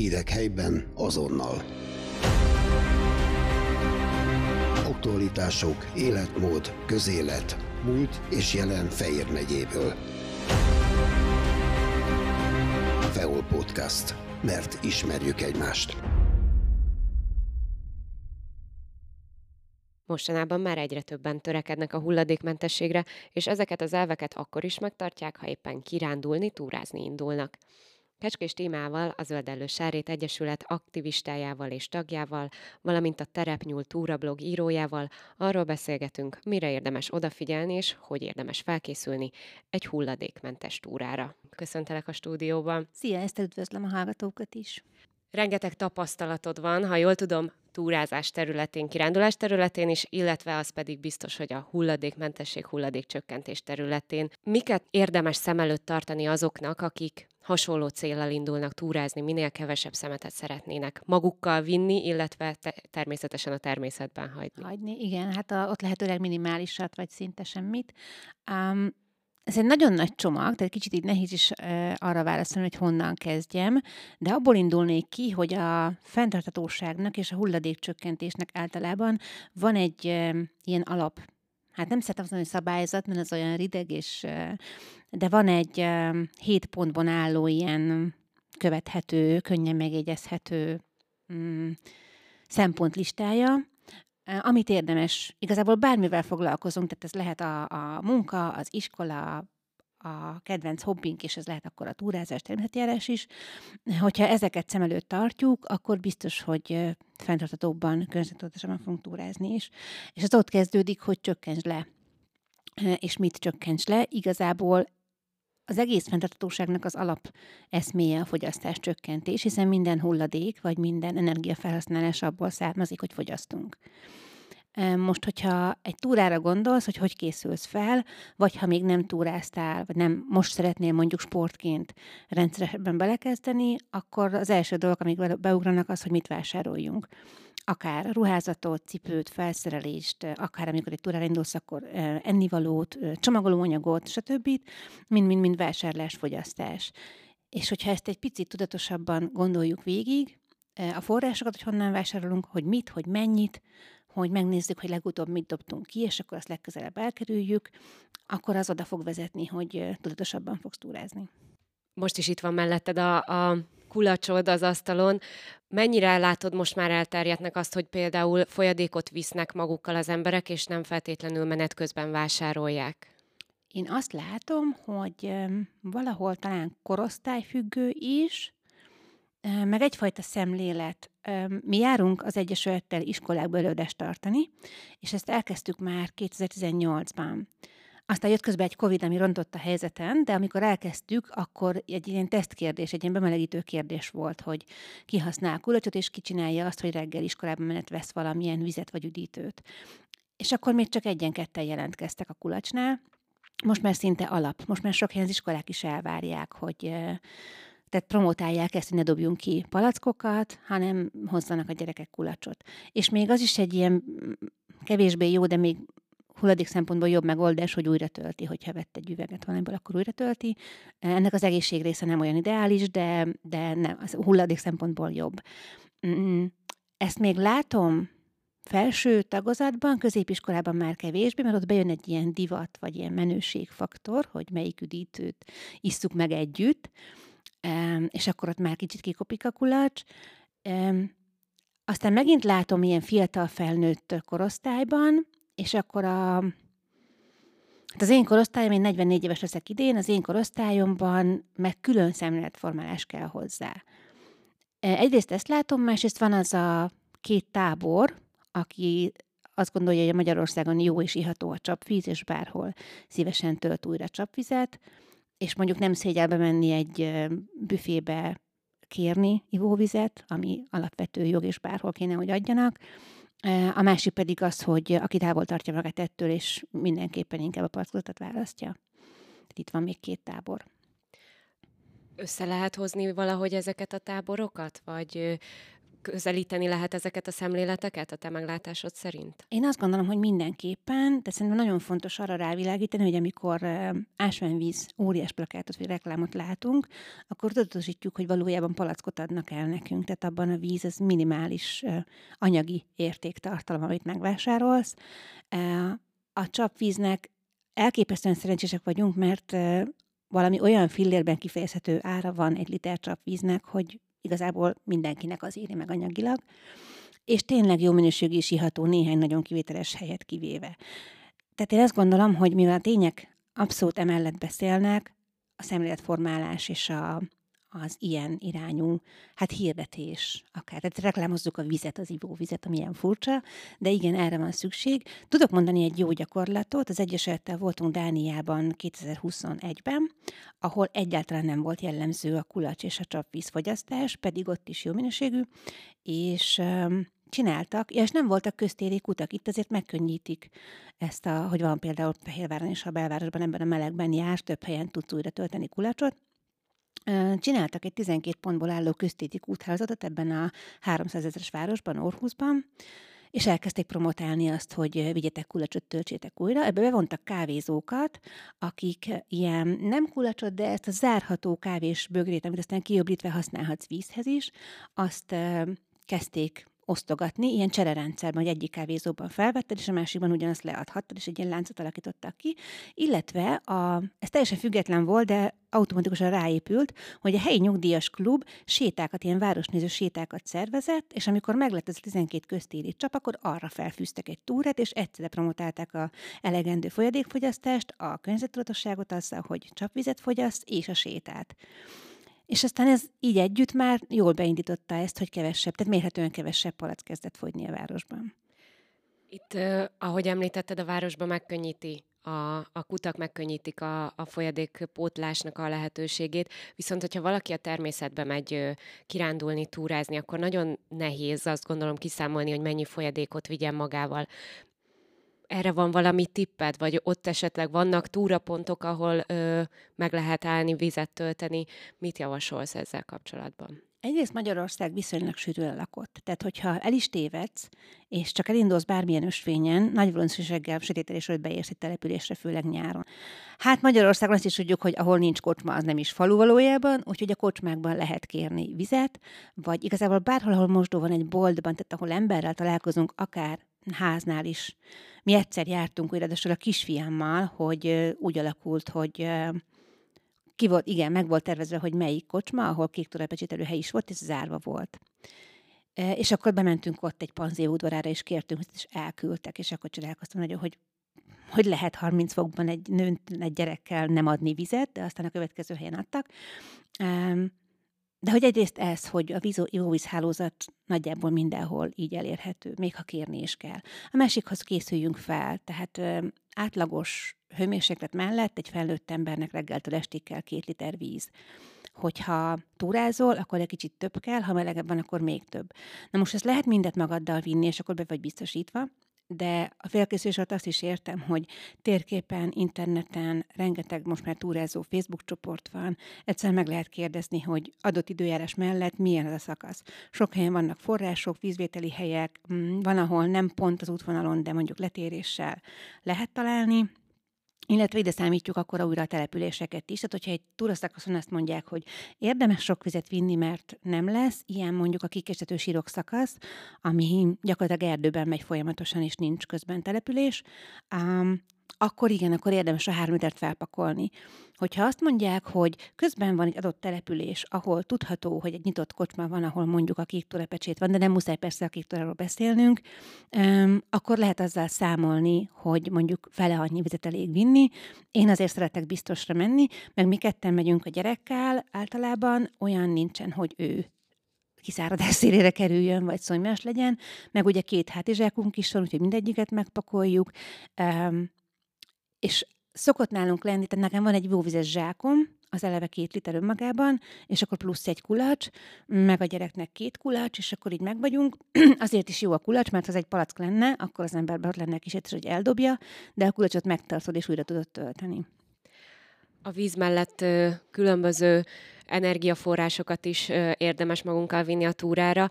Hírek helyben azonnal. Aktualitások, életmód, közélet, múlt és jelen Fejér megyéből. Feol Podcast. Mert ismerjük egymást. Mostanában már egyre többen törekednek a hulladékmentességre, és ezeket az elveket akkor is megtartják, ha éppen kirándulni, túrázni indulnak. Kecskés témával a Zöldellő Sárét Egyesület aktivistájával és tagjával, valamint a Terepnyúl túrablog írójával arról beszélgetünk, mire érdemes odafigyelni és hogy érdemes felkészülni egy hulladékmentes túrára. Köszöntelek a stúdióban. Szia, ezt üdvözlöm a hallgatókat is. Rengeteg tapasztalatod van, ha jól tudom, túrázás területén, kirándulás területén is, illetve az pedig biztos, hogy a hulladékmentesség, hulladékcsökkentés területén. Miket érdemes szem előtt tartani azoknak, akik hasonló célral indulnak túrázni, minél kevesebb szemetet szeretnének magukkal vinni, illetve te- természetesen a természetben hagyni. Hagyni, igen, hát a, ott lehetőleg minimálisat, vagy szinte semmit. Um, ez egy nagyon nagy csomag, tehát kicsit így nehéz is uh, arra válaszolni, hogy honnan kezdjem, de abból indulnék ki, hogy a fenntartatóságnak és a hulladékcsökkentésnek általában van egy uh, ilyen alap hát nem szeretem azt mondani, hogy szabályzat, mert az olyan rideg, és, de van egy hét pontban álló ilyen követhető, könnyen megjegyezhető mm, amit érdemes, igazából bármivel foglalkozunk, tehát ez lehet a, a munka, az iskola, a kedvenc hobbink, és ez lehet akkor a túrázás, természetjárás is. Hogyha ezeket szem előtt tartjuk, akkor biztos, hogy fenntartatóbban, környezettudatosabban fogunk túrázni is. És az ott kezdődik, hogy csökkentsd le. És mit csökkents le? Igazából az egész fenntartatóságnak az alap eszméje a fogyasztás csökkentés, hiszen minden hulladék, vagy minden energiafelhasználás abból származik, hogy fogyasztunk. Most, hogyha egy túrára gondolsz, hogy hogy készülsz fel, vagy ha még nem túráztál, vagy nem most szeretnél mondjuk sportként rendszeresen belekezdeni, akkor az első dolog, amik beugranak, az, hogy mit vásároljunk akár ruházatot, cipőt, felszerelést, akár amikor egy túrára indulsz, akkor ennivalót, csomagolóanyagot, stb. Mind-mind-mind vásárlás, fogyasztás. És hogyha ezt egy picit tudatosabban gondoljuk végig, a forrásokat, hogy honnan vásárolunk, hogy mit, hogy mennyit, hogy megnézzük, hogy legutóbb mit dobtunk ki, és akkor azt legközelebb elkerüljük, akkor az oda fog vezetni, hogy tudatosabban fogsz túrázni. Most is itt van melletted a, a kulacsod az asztalon. Mennyire látod most már elterjednek azt, hogy például folyadékot visznek magukkal az emberek, és nem feltétlenül menet közben vásárolják? Én azt látom, hogy valahol talán korosztályfüggő is, meg egyfajta szemlélet. Mi járunk az Egyesülettel iskolákba előadást tartani, és ezt elkezdtük már 2018-ban. Aztán jött közben egy Covid, ami rontott a helyzeten, de amikor elkezdtük, akkor egy ilyen tesztkérdés, egy ilyen bemelegítő kérdés volt, hogy ki használ kulacsot, és ki csinálja azt, hogy reggel iskolában menet vesz valamilyen vizet vagy üdítőt. És akkor még csak egyen-ketten jelentkeztek a kulacsnál, most már szinte alap. Most már sok helyen az iskolák is elvárják, hogy tehát promotálják ezt, hogy ne dobjunk ki palackokat, hanem hozzanak a gyerekek kulacsot. És még az is egy ilyen mm, kevésbé jó, de még hulladék szempontból jobb megoldás, hogy újra tölti, hogyha vett egy üveget valamiből, akkor újra tölti. Ennek az egészség része nem olyan ideális, de, de nem, az hulladék szempontból jobb. Ezt még látom felső tagozatban, középiskolában már kevésbé, mert ott bejön egy ilyen divat, vagy ilyen menőségfaktor, hogy melyik üdítőt isszuk meg együtt, és akkor ott már kicsit kikopik a kulacs. Aztán megint látom ilyen fiatal felnőtt korosztályban, és akkor a, hát az én korosztályom, én 44 éves leszek idén, az én korosztályomban meg külön szemléletformálás kell hozzá. Egyrészt ezt látom, másrészt van az a két tábor, aki azt gondolja, hogy a Magyarországon jó és iható a csapvíz, és bárhol szívesen tölt újra csapvizet, és mondjuk nem szégyelbe menni egy büfébe kérni ivóvizet, ami alapvető jog, és bárhol kéne, hogy adjanak. A másik pedig az, hogy aki távol tartja magát ettől, és mindenképpen inkább a palackozatot választja. Itt van még két tábor. Össze lehet hozni valahogy ezeket a táborokat? Vagy közelíteni lehet ezeket a szemléleteket a te meglátásod szerint? Én azt gondolom, hogy mindenképpen, de szerintem nagyon fontos arra rávilágítani, hogy amikor ásványvíz óriás plakátot vagy reklámot látunk, akkor tudatosítjuk, hogy valójában palackot adnak el nekünk. Tehát abban a víz az minimális anyagi értéktartalom, amit megvásárolsz. A csapvíznek elképesztően szerencsések vagyunk, mert valami olyan fillérben kifejezhető ára van egy liter csapvíznek, hogy igazából mindenkinek az éri meg anyagilag, és tényleg jó minőségű is iható néhány nagyon kivételes helyet kivéve. Tehát én azt gondolom, hogy mivel a tények abszolút emellett beszélnek, a szemléletformálás és a, az ilyen irányú, hát hirdetés, akár. Tehát reklámozzuk a vizet, az ivóvizet, ami ilyen furcsa, de igen, erre van szükség. Tudok mondani egy jó gyakorlatot, az Egyesülettel voltunk Dániában 2021-ben, ahol egyáltalán nem volt jellemző a kulacs és a csapvízfogyasztás, pedig ott is jó minőségű, és csináltak, és nem voltak köztéri kutak. Itt azért megkönnyítik ezt, a, hogy van például Fehérváron és a belvárosban ebben a melegben jár, több helyen tudsz újra tölteni kulacsot, Csináltak egy 12 pontból álló köztéti úthálózatot ebben a 300 ezeres városban, Orhusban, és elkezdték promotálni azt, hogy vigyetek kulacsot, töltsétek újra. Ebbe bevontak kávézókat, akik ilyen nem kulacsot, de ezt a zárható kávés bögrét, amit aztán kijobbítve használhatsz vízhez is, azt kezdték osztogatni, ilyen csererendszerben, hogy egyik kávézóban felvetted, és a másikban ugyanazt leadhattad, és egy ilyen láncot alakítottak ki, illetve a, ez teljesen független volt, de automatikusan ráépült, hogy a helyi nyugdíjas klub sétákat, ilyen városnéző sétákat szervezett, és amikor meglett ez a 12 köztéri csap, akkor arra felfűztek egy túrát, és egyszerre promotálták a elegendő folyadékfogyasztást, a környezettudatosságot azzal, hogy csapvizet fogyaszt, és a sétát. És aztán ez így együtt már jól beindította ezt, hogy kevesebb, tehát mérhetően kevesebb palac kezdett fogyni a városban. Itt, ahogy említetted, a városban megkönnyíti a, a kutak megkönnyítik a, a folyadékpótlásnak a lehetőségét, viszont hogyha valaki a természetbe megy kirándulni, túrázni, akkor nagyon nehéz azt gondolom kiszámolni, hogy mennyi folyadékot vigyen magával erre van valami tipped, vagy ott esetleg vannak túrapontok, ahol ö, meg lehet állni, vizet tölteni. Mit javasolsz ezzel kapcsolatban? Egyrészt Magyarország viszonylag sűrűen lakott. Tehát, hogyha el is tévedsz, és csak elindulsz bármilyen ösvényen, nagy valószínűséggel sötételés előtt beérsz egy településre, főleg nyáron. Hát Magyarországon azt is tudjuk, hogy ahol nincs kocsma, az nem is falu valójában, úgyhogy a kocsmákban lehet kérni vizet, vagy igazából bárhol, ahol mosdó van egy boltban, tehát ahol emberrel találkozunk, akár háznál is. Mi egyszer jártunk újra, a kisfiammal, hogy úgy alakult, hogy ki volt, igen, meg volt tervezve, hogy melyik kocsma, ahol kék torapecsételő hely is volt, és zárva volt. És akkor bementünk ott egy panzió udvarára, és kértünk, és elküldtek, és akkor csodálkoztam nagyon, hogy hogy lehet 30 fokban egy nőn, egy gyerekkel nem adni vizet, de aztán a következő helyen adtak. De hogy egyrészt ez, hogy a ivóvízhálózat nagyjából mindenhol így elérhető, még ha kérni is kell. A másikhoz készüljünk fel, tehát átlagos hőmérséklet mellett egy felnőtt embernek reggeltől estig kell két liter víz. Hogyha túrázol, akkor egy kicsit több kell, ha melegebb van, akkor még több. Na most ezt lehet mindet magaddal vinni, és akkor be vagy biztosítva, de a félkészülés alatt azt is értem, hogy térképen, interneten rengeteg most már túrázó Facebook csoport van, egyszer meg lehet kérdezni, hogy adott időjárás mellett milyen ez a szakasz. Sok helyen vannak források, vízvételi helyek, mm, van, ahol nem pont az útvonalon, de mondjuk letéréssel lehet találni, illetve ide számítjuk akkor újra a településeket is. Tehát, hogyha egy túraszakaszon azt mondják, hogy érdemes sok vizet vinni, mert nem lesz, ilyen mondjuk a kikestető sírok szakasz, ami gyakorlatilag erdőben megy folyamatosan, és nincs közben település, um, akkor igen, akkor érdemes a három litert felpakolni. Hogyha azt mondják, hogy közben van egy adott település, ahol tudható, hogy egy nyitott kocsma van, ahol mondjuk a kék pecsét van, de nem muszáj persze a kék beszélnünk, um, akkor lehet azzal számolni, hogy mondjuk fele annyi vizet elég vinni. Én azért szeretek biztosra menni, meg mi ketten megyünk a gyerekkel, általában olyan nincsen, hogy ő kiszáradás szélére kerüljön, vagy szomjas legyen, meg ugye két hátizsákunk is van, úgyhogy mindegyiket megpakoljuk. Um, és szokott nálunk lenni, tehát nekem van egy jóvizes zsákom, az eleve két liter önmagában, és akkor plusz egy kulacs, meg a gyereknek két kulacs, és akkor így megvagyunk. Azért is jó a kulacs, mert ha az egy palack lenne, akkor az emberben ott lenne kis hogy eldobja, de a kulacsot megtartod, és újra tudod tölteni. A víz mellett különböző energiaforrásokat is érdemes magunkkal vinni a túrára.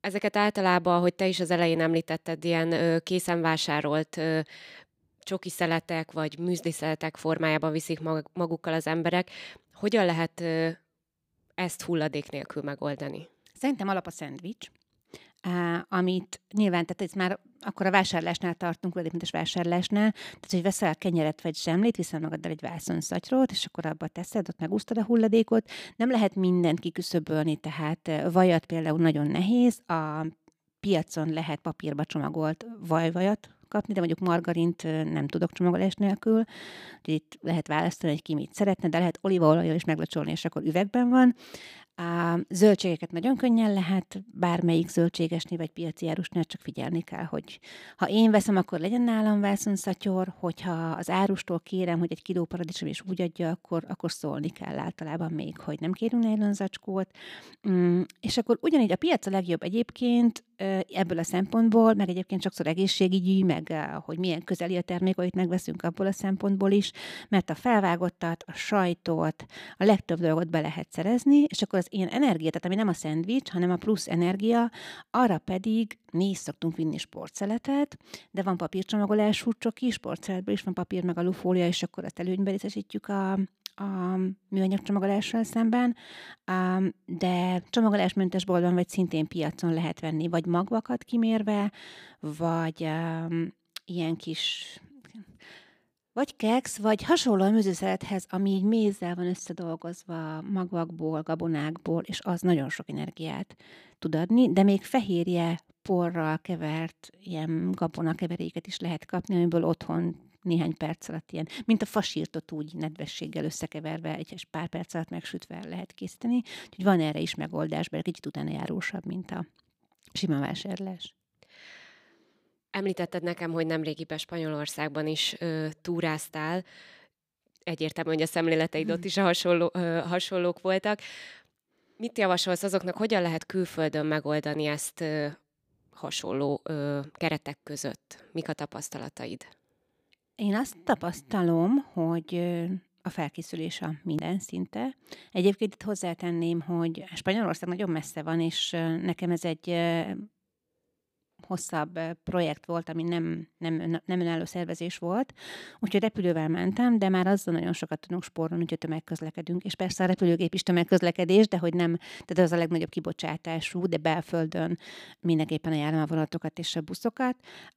ezeket általában, ahogy te is az elején említetted, ilyen készen vásárolt csoki szeletek vagy műzli szeletek formájában viszik mag- magukkal az emberek. Hogyan lehet ezt hulladék nélkül megoldani? Szerintem alap a szendvics, amit nyilván, tehát ez már akkor a vásárlásnál tartunk, hulladékmentes vásárlásnál, tehát hogy veszel kenyeret vagy zsemlét, viszel magaddal egy vászonszatyrot, és akkor abba teszed, ott megúsztad a hulladékot. Nem lehet mindent kiküszöbölni, tehát vajat például nagyon nehéz, a piacon lehet papírba csomagolt vajvajat kapni, de mondjuk margarint nem tudok csomagolás nélkül. Úgyhogy itt lehet választani, hogy ki mit szeretne, de lehet olívaolajjal is meglocsolni, és akkor üvegben van. A zöldségeket nagyon könnyen lehet, bármelyik zöldségesnél vagy piaci árusnál csak figyelni kell, hogy ha én veszem, akkor legyen nálam vászonszatyor, hogyha az árustól kérem, hogy egy kiló paradicsom is úgy adja, akkor, akkor szólni kell általában még, hogy nem kérünk nejlonzacskót. Mm, és akkor ugyanígy a piac a legjobb egyébként ebből a szempontból, meg egyébként sokszor egészségügyi, meg hogy milyen közeli a termék, amit megveszünk abból a szempontból is, mert a felvágottat, a sajtot, a legtöbb dolgot be lehet szerezni, és akkor az ilyen energia, tehát ami nem a szendvics, hanem a plusz energia, arra pedig mi is szoktunk vinni sportszeletet, de van papírcsomagolású csoki, sportszeletből is van papír meg alufólia, és akkor azt előnybe részesítjük a, a műanyag csomagolással szemben, de csomagolásmentes boltban vagy szintén piacon lehet venni, vagy magvakat kimérve, vagy ilyen kis vagy keksz, vagy hasonló a műzőszelethez, ami így mézzel van összedolgozva, magvakból, gabonákból, és az nagyon sok energiát tud adni, de még fehérje porral kevert ilyen gabonakeveréket is lehet kapni, amiből otthon néhány perc alatt ilyen, mint a fasírtot úgy nedvességgel összekeverve, egy pár perc alatt megsütve lehet készíteni. Úgyhogy van erre is megoldás, bár kicsit utána járósabb, mint a sima vásárlás. Említetted nekem, hogy nemrégiben Spanyolországban is ö, túráztál. Egyértelmű, hogy a szemléleteid ott is a hasonló, ö, hasonlók voltak. Mit javasolsz azoknak, hogyan lehet külföldön megoldani ezt ö, hasonló ö, keretek között? Mik a tapasztalataid? Én azt tapasztalom, hogy ö, a felkészülés a minden szinte. Egyébként itt hozzátenném, hogy Spanyolország nagyon messze van, és nekem ez egy hosszabb projekt volt, ami nem, nem, nem önálló szervezés volt, úgyhogy repülővel mentem, de már azzal nagyon sokat tudunk spórolni, úgyhogy tömegközlekedünk. És persze a repülőgép is tömegközlekedés, de hogy nem, tehát az a legnagyobb kibocsátású, de belföldön mindenképpen ajánlom a vonatokat és a buszokat.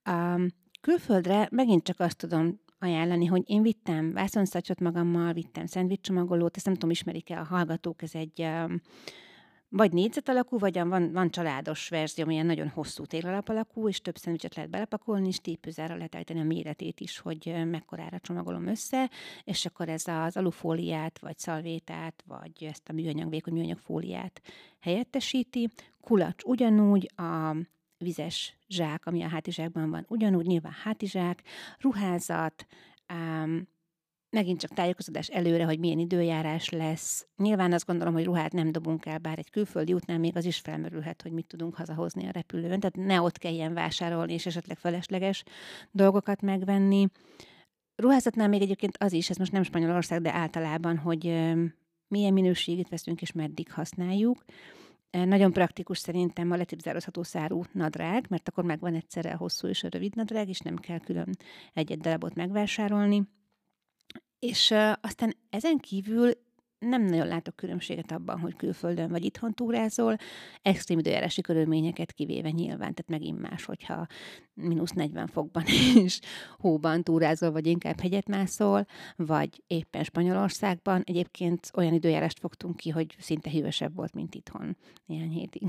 Um, külföldre megint csak azt tudom ajánlani, hogy én vittem vászonszacsot magammal, vittem szendvicscsomagolót, ezt nem tudom, ismerik-e a hallgatók, ez egy um, vagy négyzet alakú, vagy van, van családos verzió, ilyen nagyon hosszú téglalap alakú, és több szendvicset lehet belepakolni, és tépőzára lehet állítani a méretét is, hogy mekkorára csomagolom össze, és akkor ez az alufóliát, vagy szalvétát, vagy ezt a műanyag, vékony műanyag fóliát helyettesíti. Kulacs ugyanúgy, a vizes zsák, ami a hátizsákban van, ugyanúgy nyilván hátizsák, ruházat, um, megint csak tájékozódás előre, hogy milyen időjárás lesz. Nyilván azt gondolom, hogy ruhát nem dobunk el, bár egy külföldi útnál még az is felmerülhet, hogy mit tudunk hazahozni a repülőn. Tehát ne ott kelljen vásárolni, és esetleg felesleges dolgokat megvenni. Ruházatnál még egyébként az is, ez most nem Spanyolország, de általában, hogy milyen minőségét veszünk és meddig használjuk. Nagyon praktikus szerintem a letipzározható szárú nadrág, mert akkor megvan egyszerre a hosszú és a rövid nadrág, és nem kell külön egy-egy darabot megvásárolni. És ö, aztán ezen kívül nem nagyon látok különbséget abban, hogy külföldön vagy itthon túrázol, extrém időjárási körülményeket kivéve nyilván, tehát megint más, hogyha mínusz 40 fokban és hóban túrázol, vagy inkább hegyet mászol, vagy éppen Spanyolországban. Egyébként olyan időjárást fogtunk ki, hogy szinte hűvösebb volt, mint itthon néhány hétig.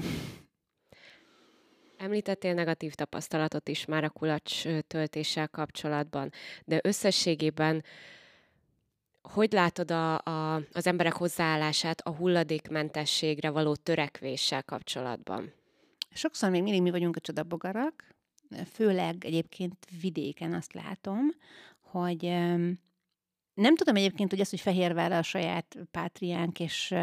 Említettél negatív tapasztalatot is már a kulacs töltéssel kapcsolatban, de összességében hogy látod a, a, az emberek hozzáállását a hulladékmentességre való törekvéssel kapcsolatban? Sokszor még mindig mi vagyunk a csodabogarak, főleg egyébként vidéken azt látom, hogy nem tudom egyébként, hogy az, hogy Fehérvár a saját pátriánk, és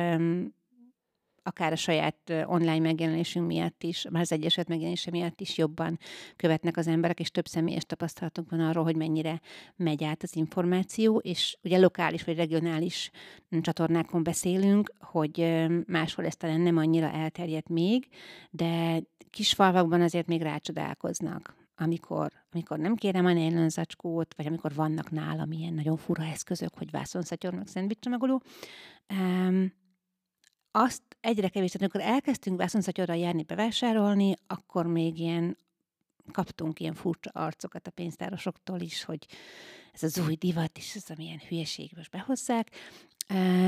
akár a saját online megjelenésünk miatt is, már az Egyesület megjelenése miatt is jobban követnek az emberek, és több személyes tapasztalatunk van arról, hogy mennyire megy át az információ, és ugye lokális vagy regionális csatornákon beszélünk, hogy máshol ez talán nem annyira elterjedt még, de kis falvakban azért még rácsodálkoznak amikor, amikor nem kérem a nylon zacskót, vagy amikor vannak nálam ilyen nagyon fura eszközök, hogy vászonszatyornak szendvicscsomagoló, um, azt egyre kevés, tehát amikor elkezdtünk vászonszatyorral járni, bevásárolni, akkor még ilyen kaptunk ilyen furcsa arcokat a pénztárosoktól is, hogy ez az új divat, és ez amilyen hülyeség most behozzák.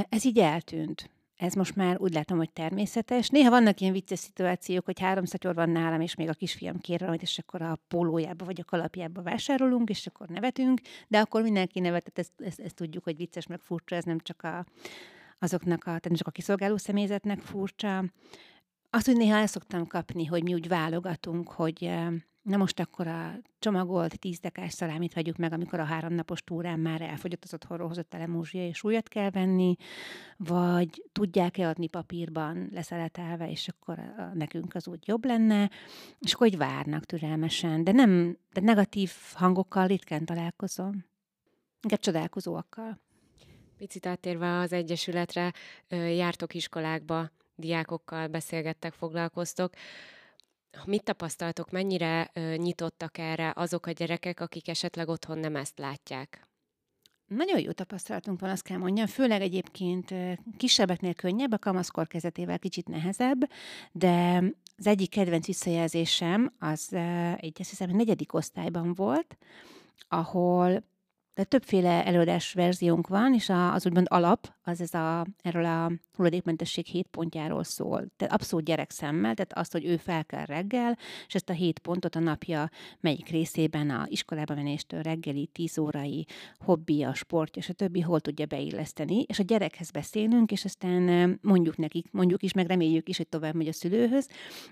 Ez így eltűnt ez most már úgy látom, hogy természetes. Néha vannak ilyen vicces szituációk, hogy három szatyor van nálam, és még a kisfiam kér valamit, és akkor a pólójába vagy a kalapjába vásárolunk, és akkor nevetünk, de akkor mindenki nevetett, ezt, ezt, ezt tudjuk, hogy vicces, meg furcsa, ez nem csak a, azoknak a, tehát csak a kiszolgáló személyzetnek furcsa. Azt, hogy néha el szoktam kapni, hogy mi úgy válogatunk, hogy na most akkor a csomagolt tíz dekás szalámit hagyjuk meg, amikor a háromnapos túrán már elfogyott az otthonról hozott telemúzsia, és újat kell venni, vagy tudják-e adni papírban leszeletelve, és akkor a, nekünk az úgy jobb lenne, és akkor hogy várnak türelmesen, de nem, de negatív hangokkal ritkán találkozom. Inkább csodálkozóakkal. Picit áttérve az Egyesületre, jártok iskolákba, diákokkal beszélgettek, foglalkoztok. Mit tapasztaltok, mennyire nyitottak erre azok a gyerekek, akik esetleg otthon nem ezt látják? Nagyon jó tapasztalatunk van, azt kell mondjam, főleg egyébként kisebbeknél könnyebb, a kamaszkor kezetével kicsit nehezebb, de az egyik kedvenc visszajelzésem az egy, azt hiszem, negyedik osztályban volt, ahol de többféle előadás verziónk van, és az úgymond alap, az ez a, erről a hulladékmentesség hét pontjáról szól. Tehát abszolút gyerek szemmel, tehát azt, hogy ő fel kell reggel, és ezt a hét pontot a napja melyik részében a iskolába menéstől reggeli, tíz órai, hobbija, sportja, és a többi hol tudja beilleszteni, és a gyerekhez beszélünk, és aztán mondjuk nekik, mondjuk is, meg reméljük is, hogy tovább megy a szülőhöz.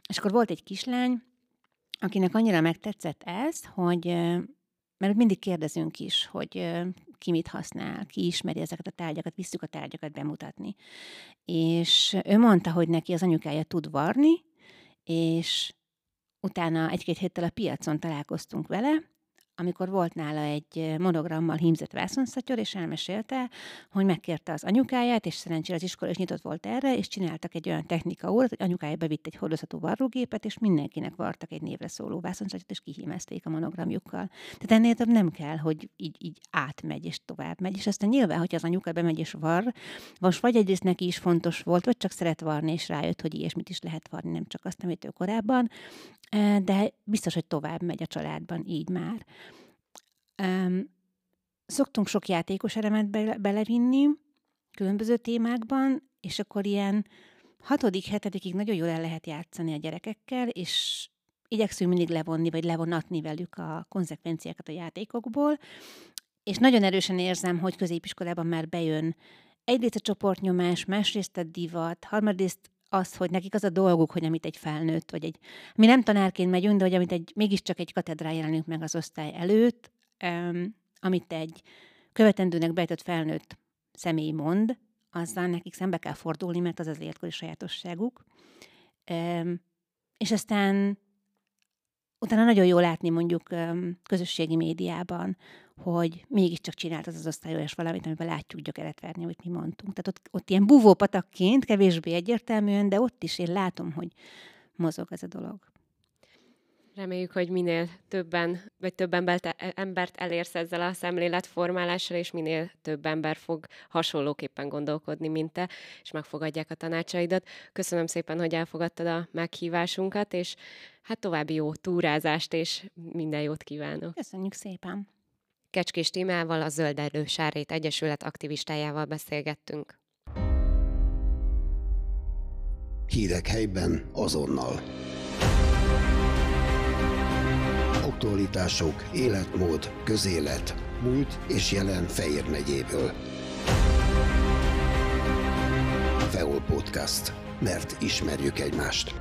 És akkor volt egy kislány, akinek annyira megtetszett ez, hogy mert mindig kérdezünk is, hogy ki mit használ, ki ismeri ezeket a tárgyakat, visszük a tárgyakat bemutatni. És ő mondta, hogy neki az anyukája tud varni, és utána egy-két héttel a piacon találkoztunk vele, amikor volt nála egy monogrammal hímzett vászonszatyor, és elmesélte, hogy megkérte az anyukáját, és szerencsére az iskola is nyitott volt erre, és csináltak egy olyan technika órát, hogy anyukája bevitt egy hordozható varrógépet, és mindenkinek vartak egy névre szóló vászonszatyort, és kihímezték a monogramjukkal. Tehát ennél több nem kell, hogy így, így átmegy, és tovább megy. És aztán nyilván, hogy az anyuka bemegy és var, most vagy egyrészt neki is fontos volt, vagy csak szeret varni, és rájött, hogy ilyesmit is lehet varni, nem csak azt, amit ő korábban, de biztos, hogy tovább megy a családban így már. Um, szoktunk sok játékos elemet be, belevinni különböző témákban, és akkor ilyen hatodik, hetedikig nagyon jól el lehet játszani a gyerekekkel, és igyekszünk mindig levonni, vagy levonatni velük a konzekvenciákat a játékokból, és nagyon erősen érzem, hogy középiskolában már bejön egyrészt a csoportnyomás, másrészt a divat, harmadrészt az, hogy nekik az a dolguk, hogy amit egy felnőtt, vagy egy, mi nem tanárként megyünk, de hogy amit egy, mégiscsak egy katedrán jelenünk meg az osztály előtt, amit egy követendőnek bejtött felnőtt személy mond, azzal nekik szembe kell fordulni, mert az az életkori sajátosságuk. És aztán utána nagyon jó látni mondjuk közösségi médiában, hogy mégiscsak csinált az az osztályos valamit, amiben látjuk gyökeret verni, amit mi mondtunk. Tehát ott, ott ilyen búvópatakként, kevésbé egyértelműen, de ott is én látom, hogy mozog ez a dolog. Reméljük, hogy minél többen, vagy több embert, embert elérsz ezzel a szemléletformálással, és minél több ember fog hasonlóképpen gondolkodni, mint te, és megfogadják a tanácsaidat. Köszönöm szépen, hogy elfogadtad a meghívásunkat, és hát további jó túrázást, és minden jót kívánok. Köszönjük szépen! Kecskés Tímával, a Zöld Sárét Egyesület aktivistájával beszélgettünk. Hírek helyben azonnal. Aktualitások, életmód, közélet, múlt és jelen Fejér megyéből. Feol Podcast. Mert ismerjük egymást.